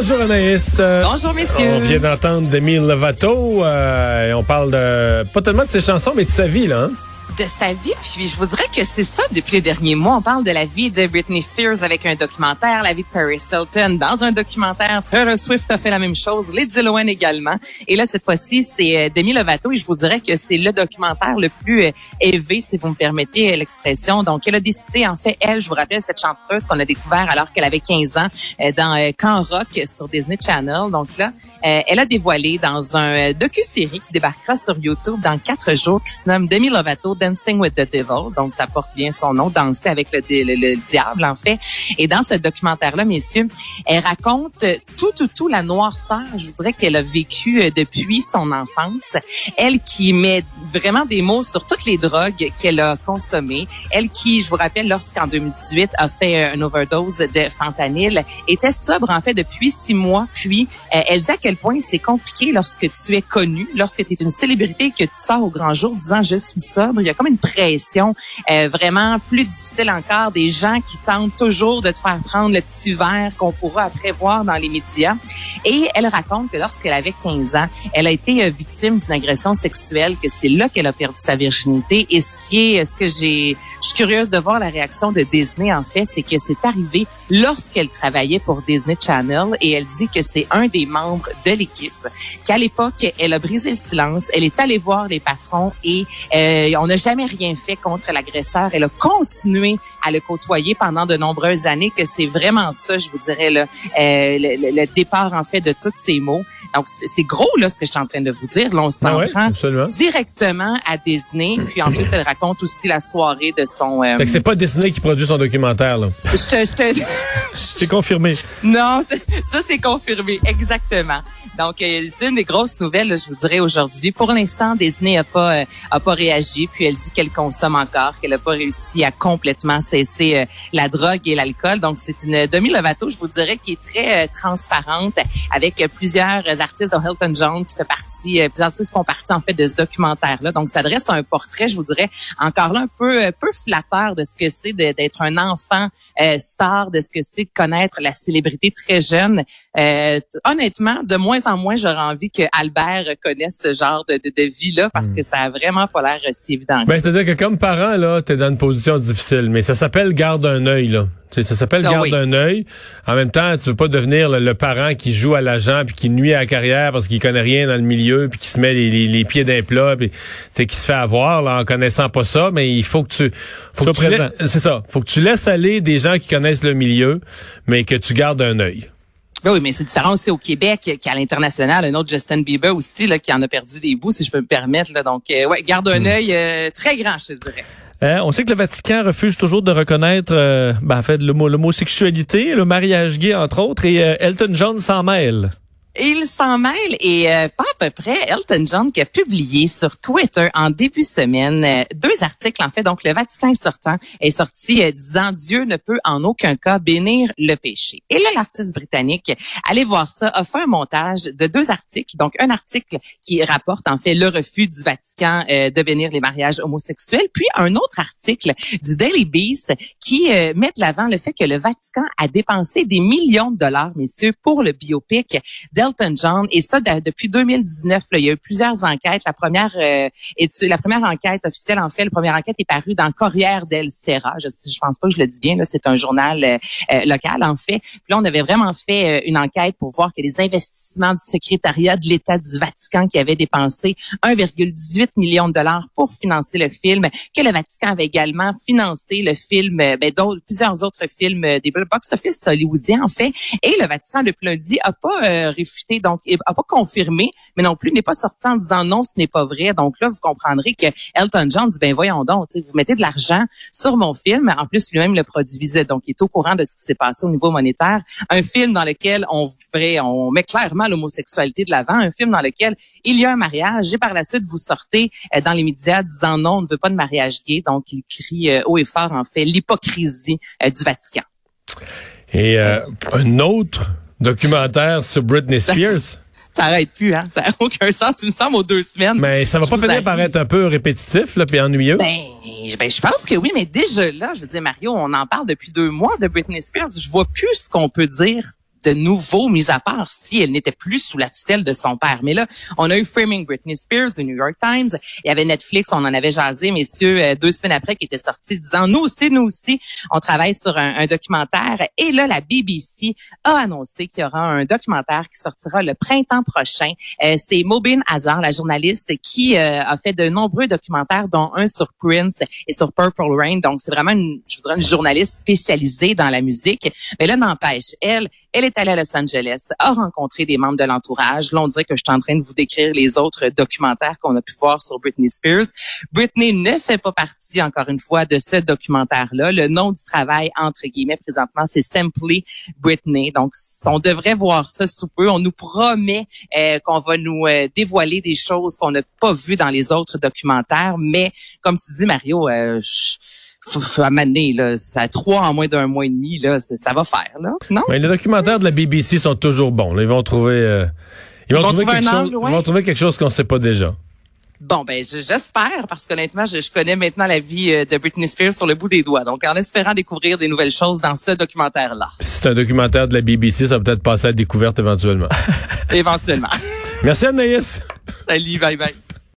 Bonjour Anaïs. Bonjour messieurs. On vient d'entendre Demi Lovato euh, et on parle de pas tellement de ses chansons mais de sa vie là. Hein? De sa vie. Puis je vous dirais que c'est ça depuis les derniers mois. On parle de la vie de Britney Spears avec un documentaire, la vie de Paris Hilton dans un documentaire. Taylor Swift a fait la même chose, Lindsay Lohan également. Et là, cette fois-ci, c'est euh, Demi Lovato et je vous dirais que c'est le documentaire le plus euh, élevé, si vous me permettez l'expression. Donc, elle a décidé, en fait, elle, je vous rappelle, cette chanteuse qu'on a découvert alors qu'elle avait 15 ans euh, dans Camp Rock sur Disney Channel. Donc là, elle a dévoilé dans un docu-série qui débarquera sur YouTube dans quatre jours qui se nomme Demi Lovato Dancing with the Devil, donc ça porte bien son nom, danser avec le, le, diable en fait. Et dans ce documentaire-là, messieurs, elle raconte tout, tout, tout la noirceur, je voudrais qu'elle a vécu euh, depuis son enfance. Elle qui met vraiment des mots sur toutes les drogues qu'elle a consommées. Elle qui, je vous rappelle, lorsqu'en 2018 a fait euh, une overdose de fentanyl, était sobre en fait depuis six mois. Puis euh, elle dit à quel point c'est compliqué lorsque tu es connu, lorsque tu es une célébrité, que tu sors au grand jour disant je suis sobre. Comme une pression euh, vraiment plus difficile encore des gens qui tentent toujours de te faire prendre le petit verre qu'on pourra après voir dans les médias. Et elle raconte que lorsqu'elle avait 15 ans, elle a été euh, victime d'une agression sexuelle, que c'est là qu'elle a perdu sa virginité. Et ce qui est, ce que j'ai, je suis curieuse de voir la réaction de Disney en fait, c'est que c'est arrivé lorsqu'elle travaillait pour Disney Channel et elle dit que c'est un des membres de l'équipe qu'à l'époque elle a brisé le silence, elle est allée voir les patrons et euh, on n'a jamais rien fait contre l'agresseur. Elle a continué à le côtoyer pendant de nombreuses années, que c'est vraiment ça, je vous dirais, là, euh, le, départ, en fait, de tous ces mots. Donc, c'est gros, là, ce que je suis en train de vous dire. Là, on s'en ah prend directement à Disney. Puis, en plus, elle raconte aussi la soirée de son... Euh... c'est pas Disney qui produit son documentaire, là. Je te... Je te... c'est confirmé. Non, ça, c'est confirmé. Exactement. Donc, euh, c'est une des grosses nouvelles, je vous dirais, aujourd'hui. Pour l'instant, Disney n'a pas, euh, a pas réagi. Puis, elle dit qu'elle consomme encore, qu'elle n'a pas réussi à complètement cesser euh, la drogue et l'alcool. Donc, c'est une Demi Lovato, je vous dirais, qui est très euh, transparente avec plusieurs artistes, dont Hilton John, qui fait partie, euh, plusieurs artistes font partie, en fait, de ce documentaire-là. Donc, ça dresse un portrait, je vous dirais, encore là, un peu, peu flatteur de ce que c'est d'être un enfant star, de ce que c'est de connaître la célébrité très jeune. honnêtement, de moins en moins, j'aurais envie que Albert connaisse ce genre de, de, de vie-là parce hmm. que ça a vraiment pas l'air si évident. Ben, c'est-à-dire que comme parent, là, t'es dans une position difficile, mais ça s'appelle garde un œil, là. ça s'appelle ah garde un œil. En même temps, tu veux pas devenir le, parent qui joue à l'agent puis qui nuit à la carrière parce qu'il connaît rien dans le milieu puis qui se met les, les, pieds d'un plat puis qui se fait avoir là, en connaissant pas ça. Mais il faut que tu, faut que tu c'est ça, faut que tu laisses aller des gens qui connaissent le milieu, mais que tu gardes un œil. Ben oui, mais c'est différent aussi au Québec qu'à l'international. Un autre Justin Bieber aussi là, qui en a perdu des bouts, si je peux me permettre. Là. Donc, euh, ouais, garde un hmm. œil euh, très grand, je te dirais. Euh, on sait que le Vatican refuse toujours de reconnaître ben, en fait, l'homosexualité, le mariage gay, entre autres, et Elton John s'en mêle il s'en mêle et euh, pas à peu près Elton John qui a publié sur Twitter en début de semaine euh, deux articles en fait. Donc le Vatican est sortant est sorti euh, disant Dieu ne peut en aucun cas bénir le péché. Et là l'artiste britannique, allez voir ça, a fait un montage de deux articles. Donc un article qui rapporte en fait le refus du Vatican de bénir les mariages homosexuels, puis un autre article du Daily Beast qui met de l'avant le fait que le Vatican a dépensé des millions de dollars, messieurs, pour le biopic Et ça, depuis 2019, là, il y a eu plusieurs enquêtes. La première euh, la première enquête officielle, en fait, la première enquête est parue dans Corriere del Sera. Je, je pense pas que je le dis bien, c'est un journal euh, euh, local, en fait. Puis là, on avait vraiment fait une enquête pour voir que les investissements du secrétariat de l'État du Vatican qui avait dépensé 1,18 million de dollars pour financer le film, que le Vatican avait également financé le film, ben, d'autres, plusieurs autres films des box-office hollywoodiens, en fait. Et le Vatican, depuis lundi, a pas donc il n'a pas confirmé, mais non plus n'est pas sorti en disant non, ce n'est pas vrai. Donc là, vous comprendrez que Elton John dit ben voyons donc, vous mettez de l'argent sur mon film, en plus lui-même le produisait, donc il est au courant de ce qui s'est passé au niveau monétaire. Un film dans lequel on on met clairement l'homosexualité de l'avant, un film dans lequel il y a un mariage et par la suite vous sortez euh, dans les médias disant non, on ne veut pas de mariage gay. Donc il crie euh, haut et fort en fait l'hypocrisie euh, du Vatican. Et un autre documentaire sur Britney Spears. Ça, n'arrête plus, hein? Ça n'a aucun sens, il me semble, aux deux semaines. Mais ça va pas finir par être un peu répétitif, là, puis ennuyeux? Ben, ben, je pense que oui, mais déjà là, je veux dire, Mario, on en parle depuis deux mois de Britney Spears. Je vois plus ce qu'on peut dire de nouveau, mis à part si elle n'était plus sous la tutelle de son père. Mais là, on a eu Framing Britney Spears du New York Times. Il y avait Netflix, on en avait jasé, messieurs, euh, deux semaines après, qui était sorti disant, nous aussi, nous aussi, on travaille sur un, documentaire. Et là, la BBC a annoncé qu'il y aura un documentaire qui sortira le printemps prochain. Euh, c'est Mobin Hazard, la journaliste, qui euh, a fait de nombreux documentaires, dont un sur Prince et sur Purple Rain. Donc, c'est vraiment une, je voudrais une journaliste spécialisée dans la musique. Mais là, n'empêche, elle, elle est allée à Los Angeles, a rencontré des membres de l'entourage. Là, on dirait que je suis en train de vous décrire les autres documentaires qu'on a pu voir sur Britney Spears. Britney ne fait pas partie, encore une fois, de ce documentaire-là. Le nom du travail, entre guillemets, présentement, c'est Simply Britney. Donc, on devrait voir ça sous peu. On nous promet euh, qu'on va nous euh, dévoiler des choses qu'on n'a pas vues dans les autres documentaires. Mais, comme tu dis, Mario, euh, faut, faut amener là, ça trois en moins d'un mois et demi là, ça va faire là, non? Mais les documentaires de la BBC sont toujours bons. Là. Ils vont trouver, euh, ils, vont, trouver, quelque chose, ils vont trouver quelque chose qu'on sait pas déjà. Bon, ben j'espère, parce qu'honnêtement, je, je, connais maintenant la vie euh, de Britney Spears sur le bout des doigts. Donc, en espérant découvrir des nouvelles choses dans ce documentaire-là. Si c'est un documentaire de la BBC, ça va peut-être passer à la découverte éventuellement. éventuellement. Merci Anaïs. Salut, bye bye.